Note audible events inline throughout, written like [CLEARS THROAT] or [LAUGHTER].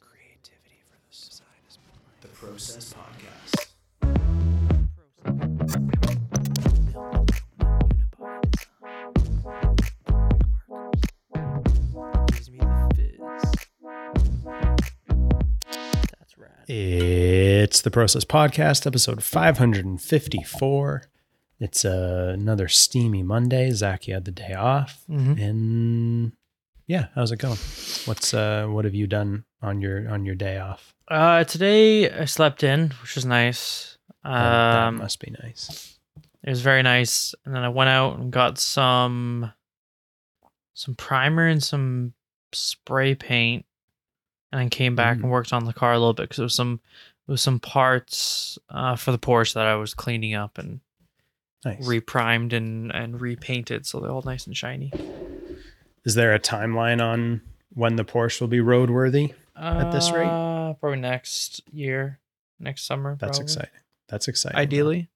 Creativity for the side is the Process Podcast. It's the Process Podcast, episode 554. It's uh, another steamy Monday. Zak, you had the day off, Mhm. and yeah, how's it going? What's uh, what have you done on your on your day off? Uh, today I slept in, which was nice. That- that Um, must be nice. it was very nice. And then I went out and got some, some primer and some spray paint, and then came back Mm. and worked on the car a little bit because there was some, there was some parts uh, for the Porsche that I was cleaning up and Nice. reprimed and and repainted, so they're all nice and shiny. Is there a timeline on when the Porsche will be roadworthy? At this rate? Uh, probably next year, next summer. That's probably. exciting. That's exciting. Ideally.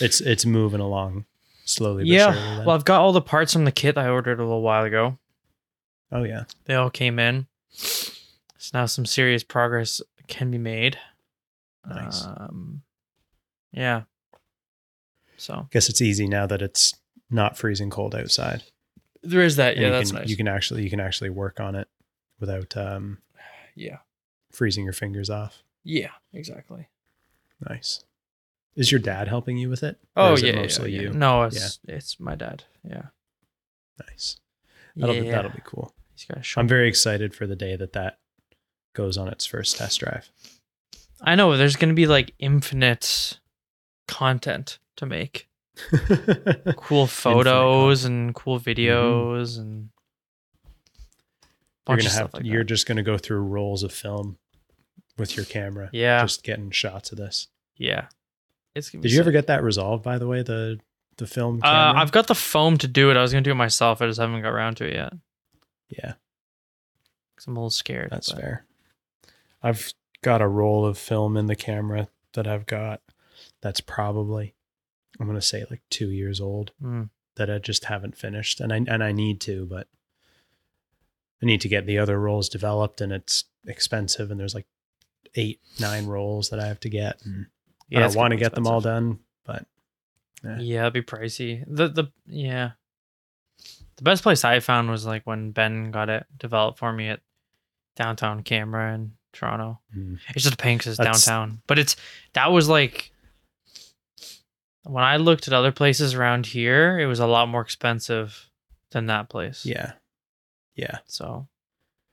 it's it's moving along slowly. But Yeah. surely. Well, I've got all the parts from the kit I ordered a little while ago. oh yeah. They all came in. So now some serious progress can be made. Nice. Um, yeah. So Guess it's easy now that it's not freezing cold outside. There is that. And Yeah, you that's can, nice. You can actually you can actually work on it without um, [SIGHS] yeah. freezing your fingers off. Yeah. Exactly. Nice. Is your dad helping you with it? Oh is it yeah, yeah, yeah. you. No, it's it's my dad. Yeah. Nice. That'll yeah. be that'll be cool. He's got a. I'm very excited for the day that that goes on its first test drive. I know there's gonna be like infinite content to make. [LAUGHS] Cool photos and cool videos and you're gonna have like you're that. just gonna go through rolls of film with your camera. Yeah. Just getting shots of this. Yeah. It's Did you ever get that resolved by the way, the the film Uh. I've got the foam to do it. I was gonna do it myself. I just haven't got around to it yet. yeah, Cause I'm a little scared. that's but- fair. I've got a roll of film in the camera that I've got that's probably I'm gonna say like two years old. Mm. that I just haven't finished, and I and I need to, but I need to get the other roles developed, and it's expensive, and there's like eight, nine roles that I have to get. And Yeah, I don't want gonna get them all done, but yeah. Yeah, it'd be pricey. The the yeah. The best place I found was like when Ben got it developed for me at downtown camera in Toronto. Mm. It's just a pain because it's That's- downtown. But it's that was like when I looked at other places around here, it was a lot more expensive than that place. yeah, yeah. So,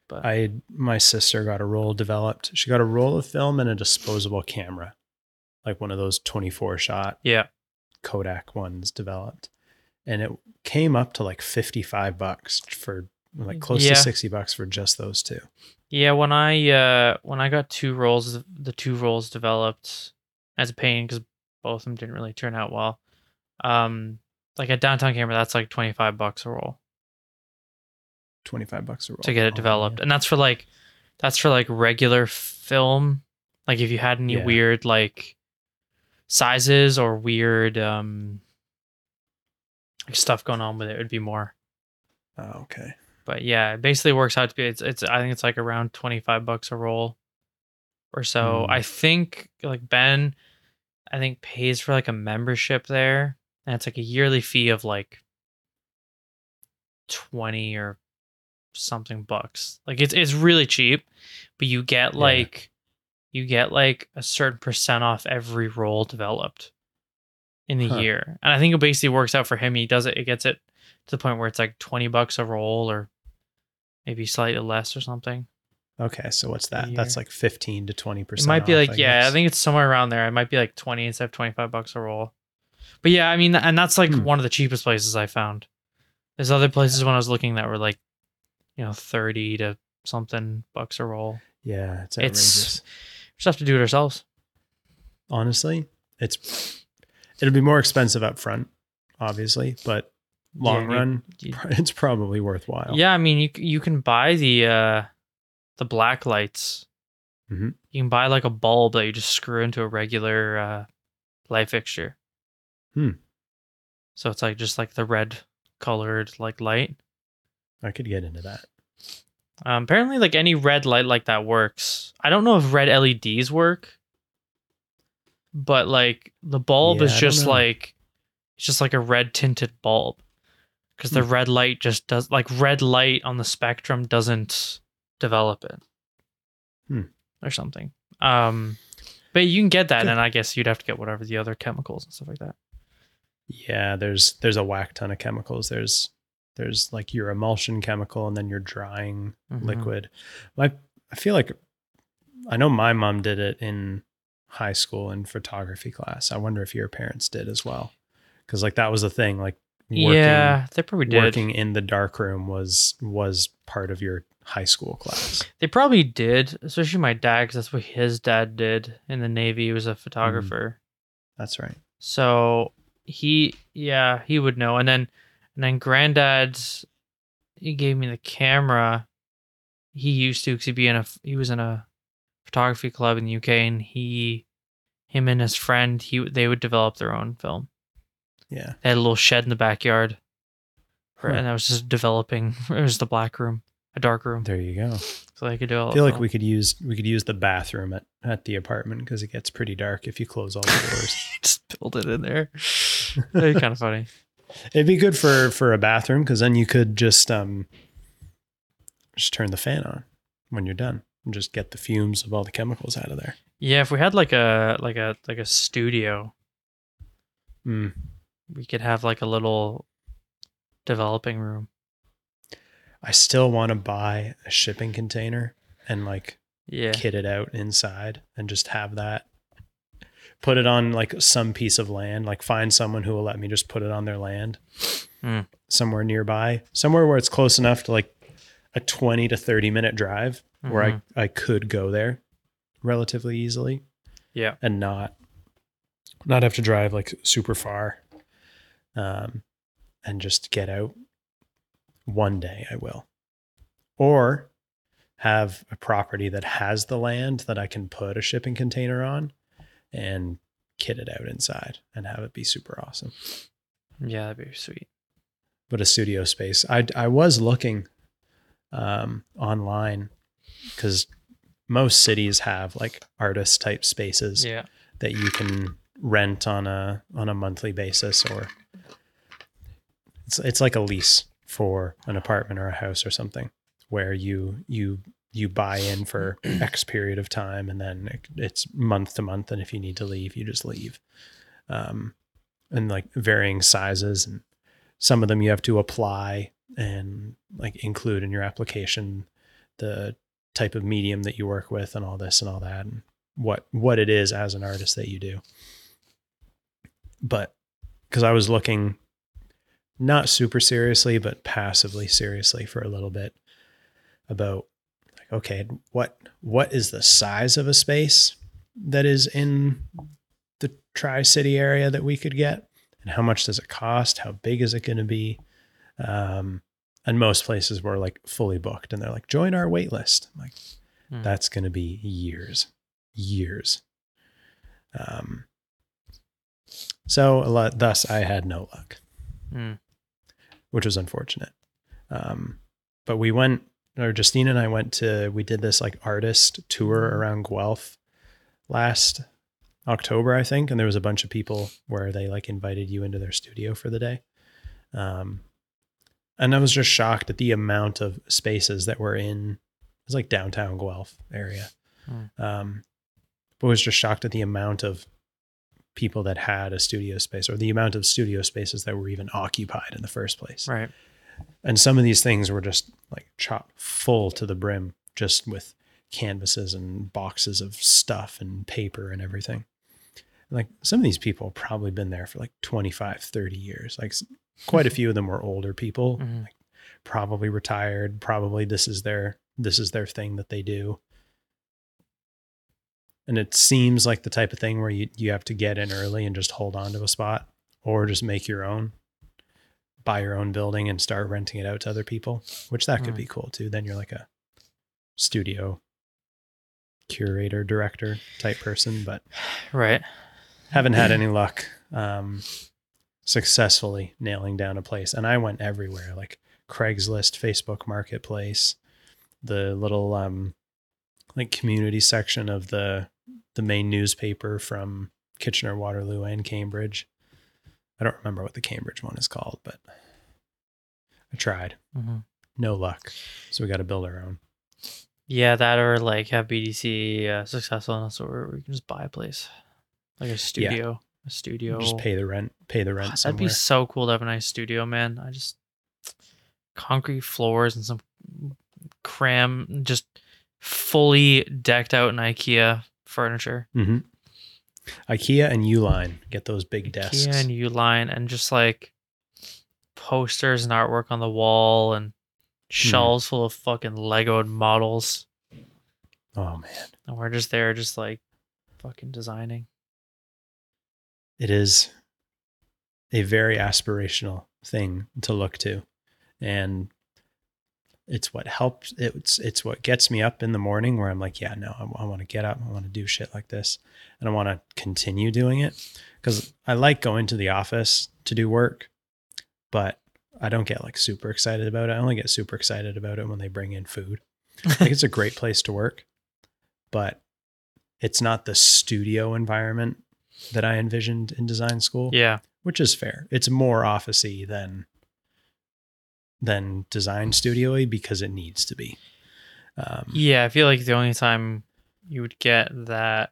but I my sister got a roll developed. She got a roll of film and a disposable camera, like one of those 24 shot yeah, Kodak ones developed, and it came up to like 55 bucks for like close Yeah. to 60 bucks for just those two. yeah. When I uh when I got two rolls, the two rolls developed as a pain because both of them didn't really turn out well. Um, like a downtown camera, that's like twenty five bucks a roll. 25 bucks a roll to get it Oh, developed yeah. and that's for like that's for like regular film like if you had any Yeah. weird like sizes or weird um like stuff going on with it, it would be more Oh, okay. but yeah it basically works out to be it's, it's i think it's like around 25 bucks a roll or so Hmm. i think like ben i think pays for like a membership there and it's like a yearly fee of like 20 or something bucks like it's it's really cheap but you get Yeah. like you get like a certain percent off every roll developed in the Huh. year and i think it basically works out for him he does it it gets it to the point where it's like 20 bucks a roll or maybe slightly less or something Okay, so what's that? That's like 15 to 20%. it might be off, like yeah guess. i think it's somewhere around there it might be like 20 instead of 25 bucks a roll but yeah i mean and that's like Hmm. one of the cheapest places i found there's other places when i was looking that were like you know 30 to something bucks a roll Yeah, it's It's- we just have to do it ourselves Honestly, it's it'll be more expensive up front, obviously, but long you- run, you- [LAUGHS] it's probably worthwhile. yeah i mean you, you can buy the uh the black lights Mhm. you can buy like a bulb that you just screw into a regular uh light fixture Hmm. so it's like just like the red colored like light I could get into that. Um, apparently, like any red light like that works. I don't know if red LEDs work, but like the bulb Yeah, is just like it's just like a red tinted bulb because the Hmm. red light just does like red light on the spectrum doesn't develop it Hmm. or something. Um, but you can get that, Good. and I guess you'd have to get whatever the other chemicals and stuff like that. Yeah, there's there's a whack ton of chemicals. There's there's like your emulsion chemical and then your drying Mhm. liquid. I I feel like I know my mom did it in high school in photography class. I wonder if your parents did as well. Cuz like that was the thing like working yeah, they probably did. working in the dark room was was part of your high school class. They probably did, especially my dad, because that's what his dad did in the Navy. He was a mm-hmm. photographer. That's right. So he, yeah, he would know. And then, and then granddad's, he gave me the camera. He used to, because he'd be in a, he was in a photography club in the UK, and he, him and his friend, he, they would develop their own film. Yeah. They had a little shed in the backyard, Huh. and I was just developing. [LAUGHS] It was the black room, a dark room, There you go. so they could do all. I feel like we could use we could use the bathroom at, at the apartment because it gets pretty dark if you close all the doors. [LAUGHS] just build it in there. That'd be kind of funny. [LAUGHS] It'd be good for for a bathroom because then you could just um just turn the fan on when you're done and just get the fumes of all the chemicals out of there. Yeah, if we had like a like a like a studio, Mm. We could have like a little developing room. I still want to buy a shipping container and like Yeah. kit it out inside and just have that. Put it on like some piece of land, like find someone who will let me just put it on their land Hmm. somewhere nearby, somewhere where it's close enough to like a 20 to 30 minute drive where Mhm. I, I could go there relatively easily Yeah. and not not have to drive like super far um and just get out one day I will or have a property that has the land that I can put a shipping container on and kit it out inside and have it be super awesome Yeah, that'd be sweet. but a studio space. I I was looking um, online because most cities have like artist type spaces Yeah. that you can rent on a on a monthly basis or it's it's like a lease for an apartment or a house or something where you you you buy in for [CLEARS THROAT] X period of time and then it, it's month to month and if you need to leave you just leave. Um and like varying sizes and some of them you have to apply and like include in your application the type of medium that you work with and all this and all that and what what it is as an artist that you do. But because i was looking not super seriously but passively seriously for a little bit about like okay what what is the size of a space that is in the tri-city area that we could get? And how much does it cost? How big is it going to be? Um and most places were like fully booked and they're like join our wait list I'm like Hmm. that's going to be years years. Um so a lot thus i had no luck. Mm. Which was unfortunate um but we went or justine and i went to we did this like artist tour around guelph last october i think and there was a bunch of people where they like invited you into their studio for the day um and i was just shocked at the amount of spaces that were in it was like downtown Guelph area. Hmm. Um, but was just shocked at the amount of people that had a studio space or the amount of studio spaces that were even occupied in the first place. Right. And some of these things were just like chopped full to the brim, just with canvases and boxes of stuff and paper and everything. Like some of these people probably been there for like 25, 30 years. Like quite a [LAUGHS] few of them were older people Mhm. like probably retired probably this is their this is their thing that they do and it seems like the type of thing where you, you have to get in early and just hold on to a spot or just make your own buy your own building and start renting it out to other people which that could Mm. be cool too then you're like a studio curator director type person but [SIGHS] Right. haven't had any [CLEARS THROAT] luck um, successfully nailing down a place. And I went everywhere, like Craigslist, Facebook Marketplace, the little um like community section of the the main newspaper from Kitchener, Waterloo, and Cambridge. I don't remember what the Cambridge one is called, but I tried. Mhm. No luck. So we got to build our own. Yeah, that or like have BDC uh, successful enough so where we can just buy a place, like a studio, a studio. Just pay the rent. Pay the rent God, that'd be so cool to have a nice studio, man. I just concrete floors and some cram, just fully decked out in IKEA furniture. hmm IKEA and Uline get those big desks. IKEA and Uline, and just like posters and artwork on the wall and shelves full of fucking Legoed models. oh man, And we're just there, just like fucking designing. it is a very aspirational thing to look to, and it's what helps. It's it's what gets me up in the morning where I'm like, yeah, no, I, want to get up. I want to do shit like this, and I want to continue doing it because I like going to the office to do work, but I don't get like super excited about it. I only get super excited about it when they bring in food. [LAUGHS] like it's a great place to work, but it's not the studio environment that I envisioned in design school, Yeah. which is fair. It's more officey than than design studio because it needs to be. Um, Yeah, I feel like the only time you would get that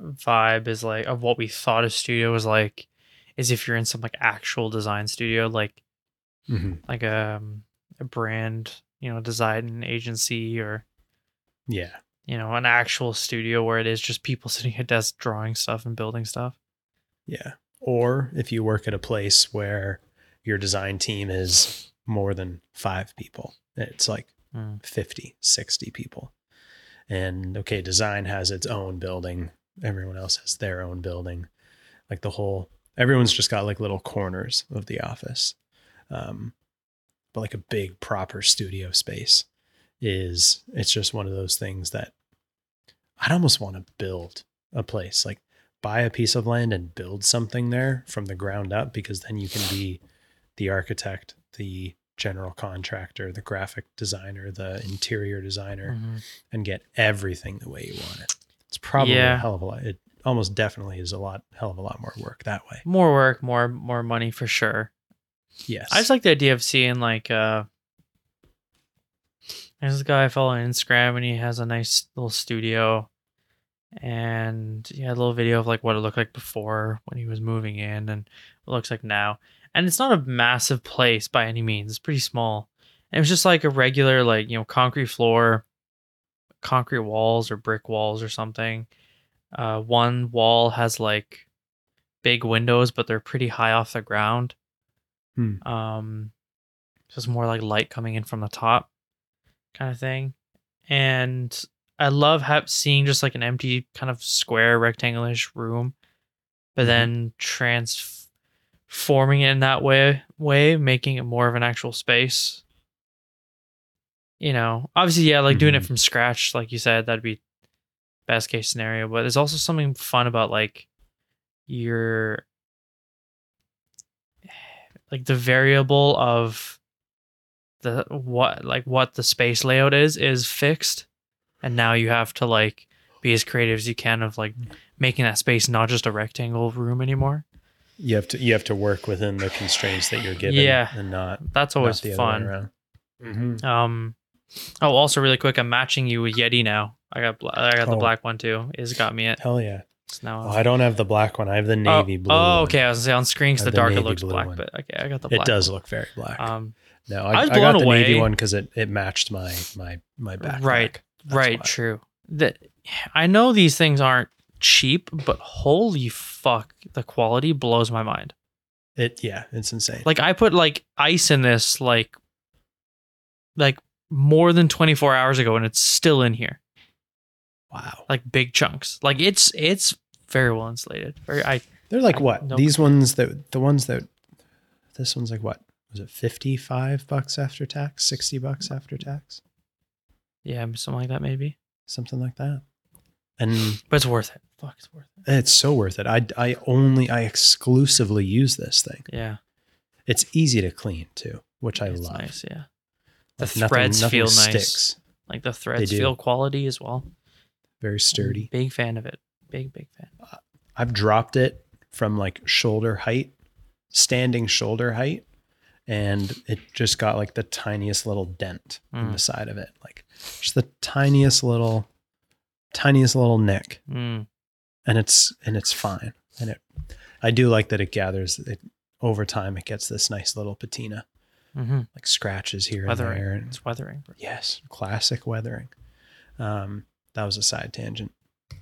vibe is like of what we thought a studio was like is if you're in some like actual design studio, like mhm. like a, a brand, you know, design agency or Yeah. you know, an actual studio where it is just people [LAUGHS] sitting at desks drawing stuff and building stuff. Yeah. Or if you work at a place where your design team is more than five people, it's like Mm. 50, 60 people. And okay, design has its own building, everyone else has their own building. Like the whole, everyone's just got like little corners of the office. Um, but like a big proper studio space is, it's just one of those things that I'd almost want to build a place, like buy a piece of land and build something there from the ground up, because then you can be the architect, the general contractor, the graphic designer, the interior designer, Mhm. and get everything the way you want it. It's probably Yeah. a hell of a lot. It almost definitely is a lot, hell of a lot more work that way. More work, more more money for sure. Yes. I just like the idea of seeing like uh there's this guy I follow on Instagram and he has a nice little studio and he had a little video of like what it looked like before when he was moving in and what it looks like now. And it's not a massive place by any means. It's pretty small. And it was just like a regular like, you know, concrete floor, concrete walls or brick walls or something. Uh one wall has like big windows but they're pretty high off the ground. Hmm. Um, so it's more like light coming in from the top, kind of thing. And I love ha- seeing just like an empty kind of square rectangular-ish room, but Mhm. then transforming it in that way, way making it more of an actual space. You know, obviously, yeah, like doing it Mhm. from scratch, like you said, that'd be best case scenario. But there's also something fun about like your like the variable of the what like what the space layout is is fixed and now you have to like be as creative as you can of like making that space not just a rectangle room anymore you have to you have to work within the constraints that you're given Yeah. and not, that's not always the other way fun around. Mhm. um oh also really quick i'm matching you with yeti now i got bla- i got the Oh. black one too it's got me it Hell yeah. so now Oh, I don't have the black one. I have the navy oh, blue. oh okay i was gonna say on screen because the the dark it looks black one. but okay i got the black It does one. look very black. um no, I I, was I got blown the navy away. one because it, it matched my my my backpack. Right. That's right why. true that i know these things aren't cheap but holy fuck the quality blows my mind It yeah, it's insane. like i put like ice in this like like more than 24 hours ago and it's still in here wow. like big chunks like it's it's very well insulated very i They're like I- what? no- These ones that the ones that this one's like what? Was it 55 bucks after tax? 60 bucks after tax? yeah something like that maybe Something like that. And but it's worth it fuck it's worth it it's so worth it. I I only I exclusively use this thing. yeah It's easy to clean too, which I it's love. nice yeah the Like, threads nothing feel nice Sticks. Like the threads feel quality as well. Very sturdy. Big fan of it. Big big fan. I've dropped it from like shoulder height, standing shoulder height, and it just got like the tiniest little dent in Mm. the side of it. Like just the tiniest little tiniest little nick. Mm. And it's and it's fine. And it I do like that it gathers it over time it gets this nice little patina, hmm like scratches here Weathering. and there. And It's weathering. yes, classic weathering. Um that was a side tangent.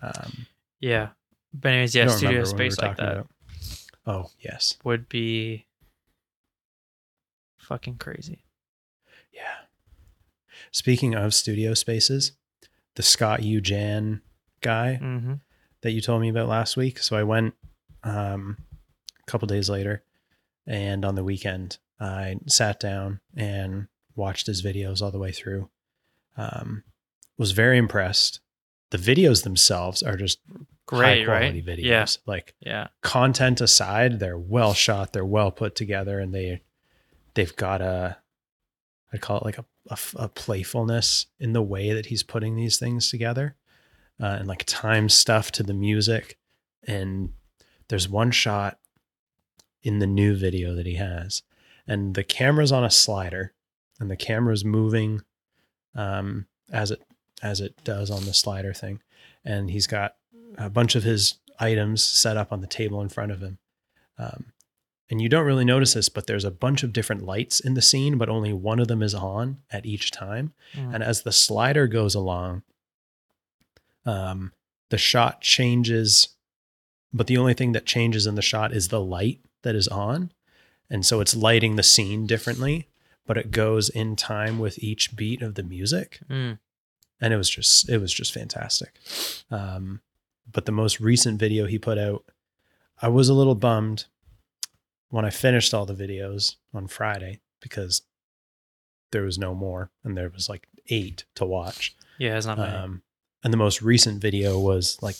Um Yeah. But anyways, yeah, studio what we space like that about. Oh, yes. would be fucking crazy. Yeah. Speaking of studio spaces, the Scott Yu-Jan guy Mm-hmm. that you told me about last week. So I went um, a couple days later, and on the weekend, I sat down and watched his videos all the way through. Um, was very impressed. The videos themselves are just Great, high quality right? videos. Yeah. Like Yeah. content aside, they're well shot, they're well put together, and they they've got a I'd call it like a, a a playfulness in the way that he's putting these things together, uh, and like time stuff to the music. And there's one shot in the new video that he has, and the camera's on a slider, and the camera's moving um, as it as it does on the slider thing, and he's got a bunch of his items set up on the table in front of him. Um, and you don't really notice this, but there's a bunch of different lights in the scene, but only one of them is on at each time. Mm. And as the slider goes along, um, the shot changes, but the only thing that changes in the shot is the light that is on. And so it's lighting the scene differently, but it goes in time with each beat of the music Mm. and it was just it was just fantastic. Um, but the most recent video he put out, I was a little bummed when I finished all the videos on Friday because there was no more, and there was like eight to watch. Yeah, it's not bad. Um, and the most recent video was like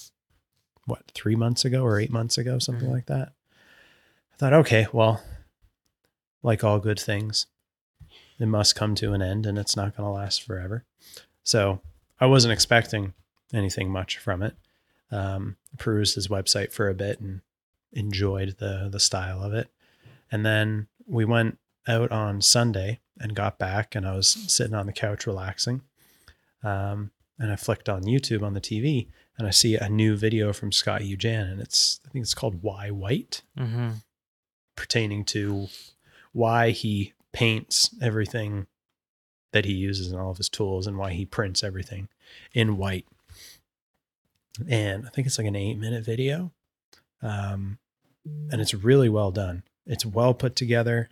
what three months ago or eight months ago, something Mhm. like that. I thought, okay, well, like all good things, it must come to an end, and it's not going to last forever. So I wasn't expecting anything much from it. Um, perused his website for a bit and enjoyed the the style of it, and then we went out on Sunday and got back, and I was sitting on the couch relaxing. Um, and I flicked on YouTube on the TV, and I see a new video from Scott Yu-Jan, and it's I think it's called "Why White," mm-hmm. pertaining to why he paints everything that he uses and all of his tools and why he prints everything in white. And I think it's like an eight minute video. Um, and it's really well done. It's well put together.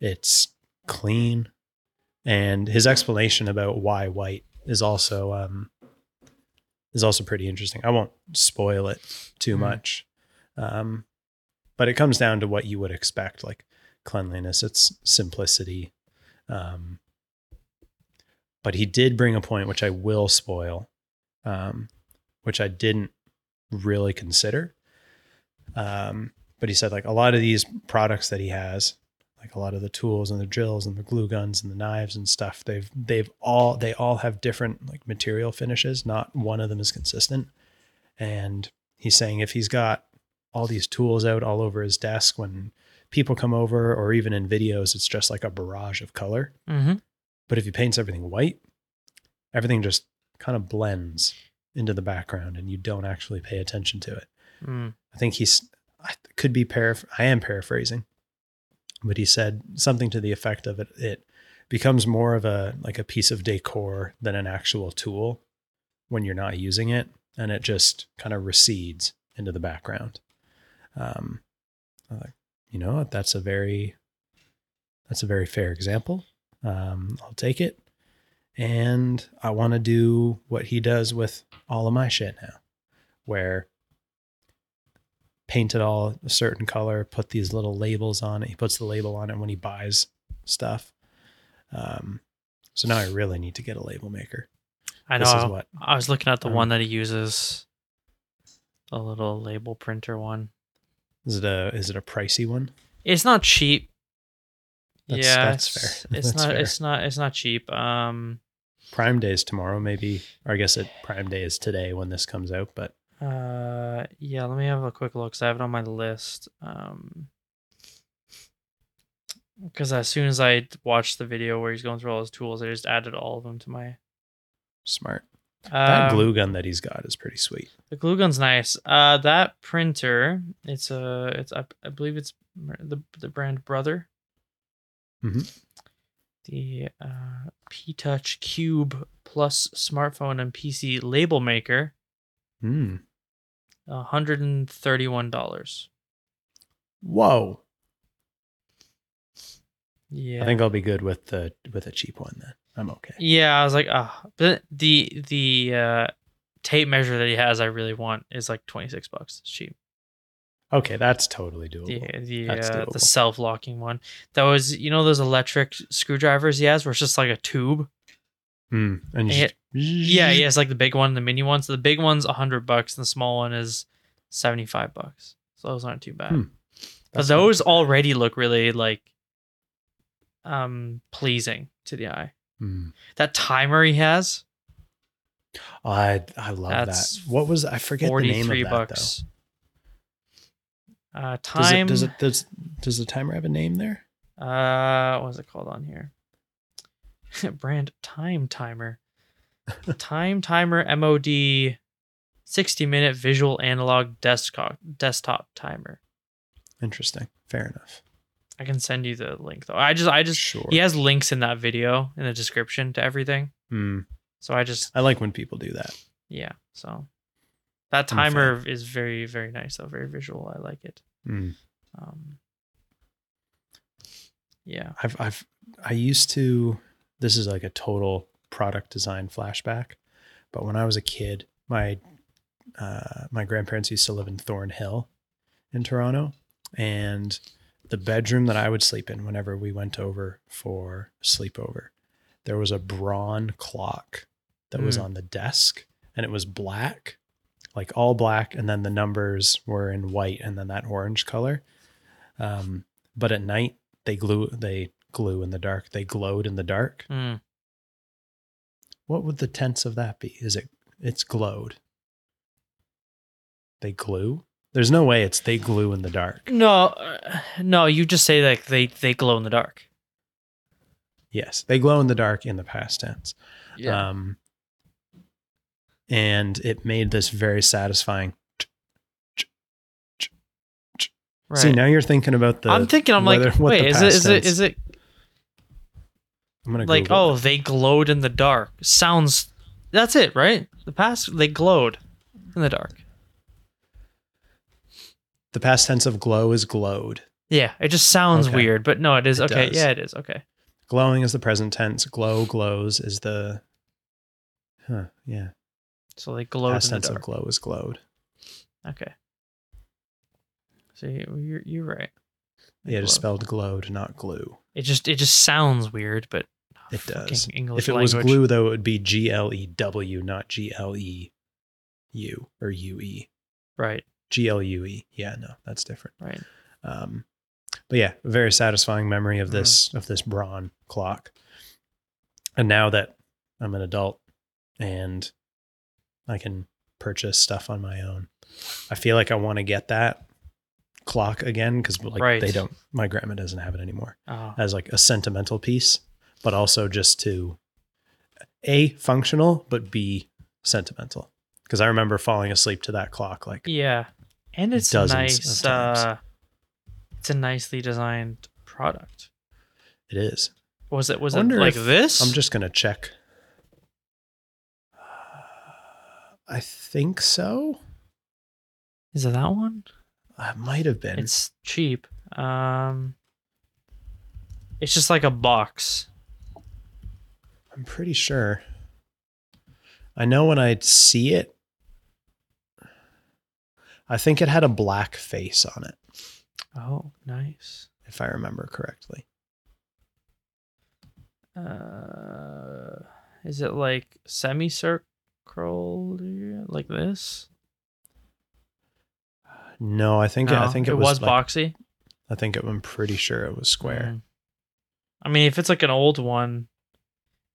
It's clean. And his explanation about why white is also um, is also pretty interesting. I won't spoil it too Mhm. much. Um, but it comes down to what you would expect, like cleanliness, it's simplicity. Um, but he did bring a point which I will spoil, um, which I didn't really consider. Um, but he said like a lot of these products that he has, like a lot of the tools and the drills and the glue guns and the knives and stuff, they've they've all they all have different like material finishes. Not one of them is consistent. And he's saying if he's got all these tools out all over his desk when people come over or even in videos, it's just like a barrage of color. Mm-hmm. But if he paints everything white, everything just kind of blends into the background and you don't actually pay attention to it. Mm. I think he's, I could be paraphr- I am paraphrasing, but he said something to the effect of it. It becomes more of a, like a piece of decor than an actual tool when you're not using it. And it just kind of recedes into the background. Um, I'm you know? That's a very, that's a very fair example. Um, I'll take it. And I want to do what he does with all of my shit now, where paint it all a certain color, put these little labels on it. He puts the label on it when he buys stuff. Um, so now I really need to get a label maker. I This is know. what I was looking at the um, one that he uses, a little label printer one. is it a is it a pricey one? It's not cheap. That's- yeah, that's fair. [LAUGHS] It's That's not. fair. It's not. It's not cheap. Um, Prime Day is tomorrow, maybe. Or I guess it Prime Day is today when this comes out. But Uh, yeah. Let me have a quick look. Cause I have it on my list. Um, because as soon as I watched the video where he's going through all his tools, I just added all of them to my. smart. That Um, glue gun that he's got is pretty sweet. The glue gun's nice. Uh, that printer, it's a, it's I, I believe it's the the brand Brother. Mhm. The uh, P Touch Cube Plus smartphone and PC label maker, Mm. Hundred and thirty one dollars. Whoa. Yeah, I think I'll be good with the with a cheap one then. I'm okay. Yeah, I was like, ah, but the the uh, tape measure that he has, I really want is like twenty six bucks. It's cheap. Okay, that's totally doable. The the uh, the self locking one. That was you know those electric screwdrivers he has, where it's just like a tube. Mm. And Yeah, just- Yeah, he has like the big one, the mini one. So the big one's a hundred bucks, and the small one is seventy five bucks. So those aren't too bad. Hmm. But those already look really like um pleasing to the eye. Mm. That timer he has, Oh, I I love That's that. What was I forget the name of that bucks. Uh, though? Does time. it, does it does does the timer have a name there? Uh, what is it called on here? [LAUGHS] Brand time timer. time timer MOD 60 minute visual analog desktop desktop timer. Interesting. Fair enough. I can send you the link though. I just I just Sure. he has links in that video in the description to everything. Mm. So I just I like when people do that. yeah, so that I'm a fan. timer is very very nice though, very visual. I like it. Mm. Um yeah. I've I've I used to this is like a total product design flashback, but when I was a kid, my uh, my grandparents used to live in Thornhill in Toronto, and the bedroom that I would sleep in whenever we went over for sleepover, there was a Braun clock that was Mm. on the desk, and it was black, like all black, and then the numbers were in white, and then that orange color. Um, but at night they glue they glue in the dark. They glowed in the dark. Mm. What would the tense of that be? Is it it's glowed? They glue? There's no way it's they glue in the dark. No, uh, no, you just say like they they glow in the dark. Yes, they glow in the dark in the past tense. Um, and it made this very satisfying. [TSK] [TSK] [TSK] right. See, now you're thinking about the. I'm thinking. I'm whether- like, wait, is it is it is it I'm gonna like Google oh it. they glowed in the dark? Sounds. That's it, right? The past they glowed in the dark. the past tense of glow is glowed. Yeah, it just sounds Okay. weird, but no, it is It okay. does. Yeah, it is okay. Glowing is the present tense. Glow glows is the. Huh. Yeah. So they glowed past in the tense of glow is glowed. Okay. So you- you're you're right. They Yeah, glowed. spelled glowed, not glue. It just it just sounds weird, but It does. English if it was language. glue, though, it would be G L E W, not G L E U or U E. right, G L U E. Yeah, no, that's different. right. Um, but yeah, very satisfying memory of Mhm. this of this Braun clock. And now that I'm an adult and I can purchase stuff on my own, I feel like I want to get that clock again because like Right. they don't. My grandma doesn't have it anymore Oh, as like a sentimental piece, but also just to a functional, but b sentimental. Because I remember falling asleep to that clock like yeah, and it's nice. Uh, it's a nicely designed product. it is. Was it was it like this? I'm just gonna check. I think so. Is it that one? It might have been. It's cheap. Um, it's just like a box. I'm pretty sure. I know when I see it. I think it had a black face on it, Oh, nice. if I remember correctly. Uh, is it like semicircle like this? No, I think I think it, it, was, was, like- boxy. I think it, I'm pretty sure it was square. Mm. I mean, if it's like an old one,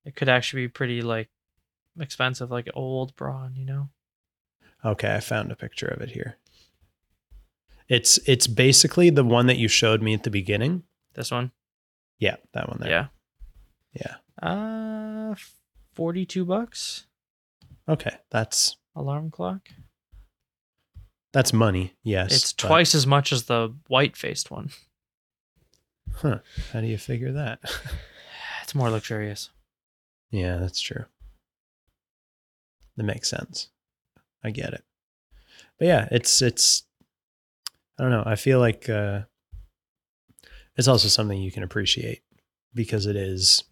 it could actually be pretty like expensive, like old Braun, you know. Okay, I found a picture of it here. It's it's basically the one that you showed me at the beginning. This one, Yeah, that one there. yeah, Yeah. uh, forty-two bucks. Okay, that's Alarm clock. that's money. Yes. it's but- twice as much as the white-faced one. Huh. How do you figure that? [LAUGHS] It's more luxurious. Yeah, that's true. That makes sense. I get it. But yeah, it's it's I don't know. I feel like uh it's also something you can appreciate because it is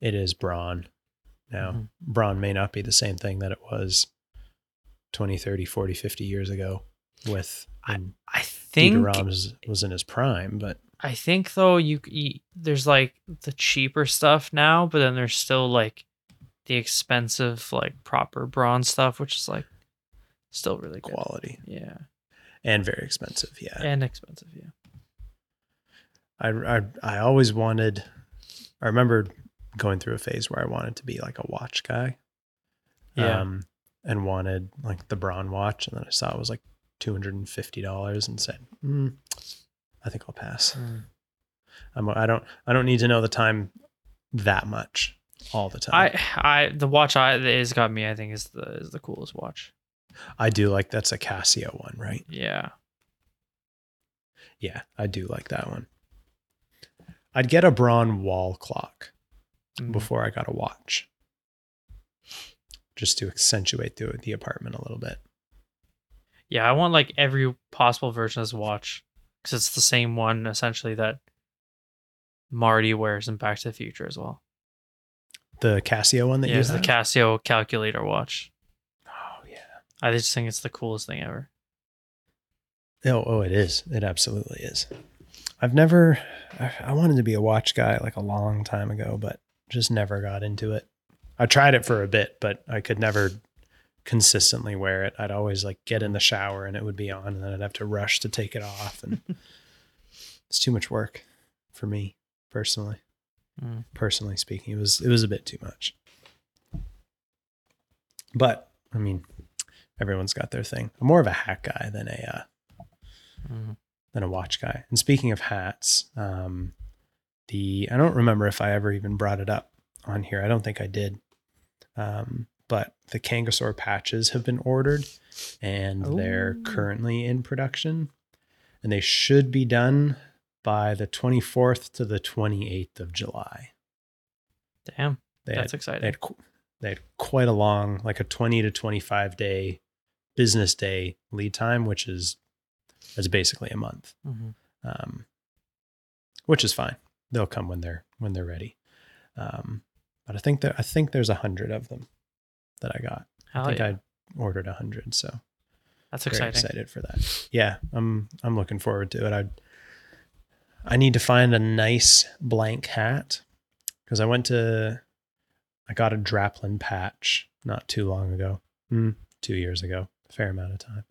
it is Braun. Now, Mhm. Braun may not be the same thing that it was 20, 30, 40, 50 years ago with I Dieter think Rams was in his prime, but I think though you, you there's like the cheaper stuff now, but then there's still like the expensive like proper Braun's stuff, which is like still really good. quality Yeah, and very expensive. Yeah. and expensive. Yeah. I, I I always wanted. I remember going through a phase where I wanted to be like a watch guy. Yeah. Um, and wanted like the Braun watch, and then I saw it was like two hundred and fifty dollars, and said, mm, "I think I'll pass. I'm, I don't I don't need to know the time that much all the time. I I the watch I that has got me. I think is the is the coolest watch. I do like that's a Casio one, right? Yeah. Yeah, I do like that one. I'd get a Braun wall clock Mm. before I got a watch. Just to accentuate the, the apartment a little bit. Yeah, I want like every possible version of this watch because it's the same one essentially that Marty wears in Back to the Future as well. The Casio one that yeah, you the? Casio calculator watch. Oh yeah. I just think it's the coolest thing ever. Oh, oh, it is. It absolutely is. I've never. I wanted to be a watch guy like a long time ago, but just never got into it. I tried it for a bit, but I could never consistently wear it. I'd always like get in the shower and it would be on, and then I'd have to rush to take it off, and [LAUGHS] it's too much work for me personally. Mm. Personally speaking, it was it was a bit too much. But I mean, everyone's got their thing. I'm more of a hat guy than a uh, Mhm. than a watch guy. And speaking of hats, um, the I don't remember if I ever even brought it up on here. I don't think I did. Um, but the Kangasaur patches have been ordered, and they're currently in production, and they should be done by the 24th to the 28th of July. Damn, They that's had, exciting. they had they had quite a long, like a 20 to 25 day business day lead time, which is that's basically a month Mhm. um, which is fine. They'll come when they're when they're ready. Um, but I think that I think there's a hundred of them that I got. Hell I think yeah. I ordered a hundred, so that's very exciting. excited for that. Yeah, I'm I'm looking forward to it. I I need to find a nice blank hat because I went to I got a Draplin patch not too long ago, mm, two years ago, a fair amount of time,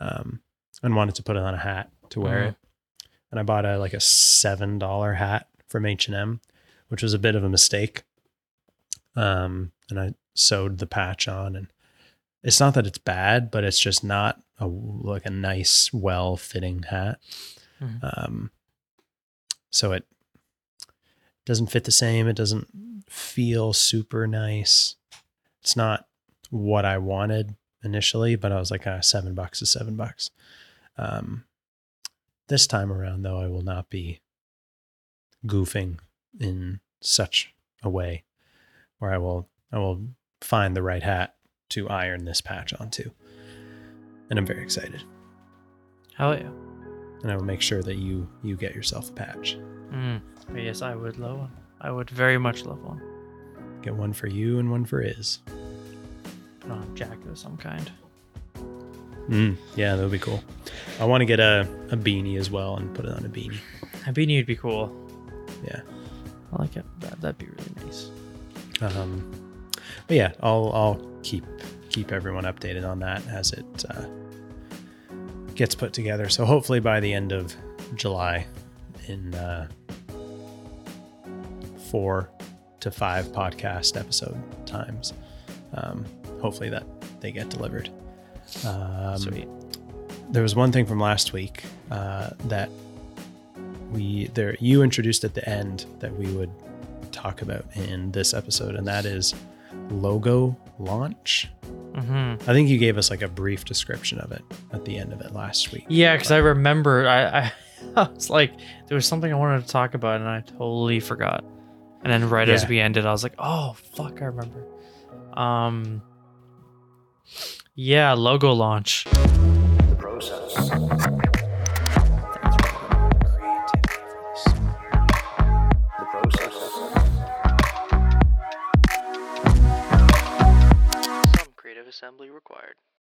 um, and wanted to put it on a hat to wear Mhm. it. And I bought a like a seven dollar hat from H and M, which was a bit of a mistake. Um, and I sewed the patch on, and it's not that it's bad, but it's just not a like a nice, well fitting hat. Mhm. Um, so it doesn't fit the same. It doesn't feel super nice. It's not what I wanted initially, but I was like, ah, seven bucks is seven bucks. Um, this time around, though, I will not be goofing in such a way where I will I will find the right hat to iron this patch onto. And I'm very excited. Hell yeah. And I will make sure that you you get yourself a patch. Mm. Yes, I would love one. I would very much love one. Get one for you and one for Iz. Put on a jacket of some kind. Mm, yeah, that would be cool. I want to get a, a beanie as well and put it on a beanie. A beanie would be cool. Yeah. I like it. That, that'd be really nice. Um, but yeah, I'll I'll keep keep everyone updated on that as it uh, gets put together. So hopefully by the end of July, in uh, four to five podcast episode times. Um, hopefully that they get delivered. Um, Sweet. there was one thing from last week uh, that we there you introduced at the end that we would talk about in this episode, and that is logo launch. hmm I think you gave us like a brief description of it at the end of it last week. Yeah, because I remember I, I, [LAUGHS] I was like, there was something I wanted to talk about, and I totally forgot. And then right as we ended, I was like, oh fuck, I remember. Um, yeah, Logolaunch. The process. Required.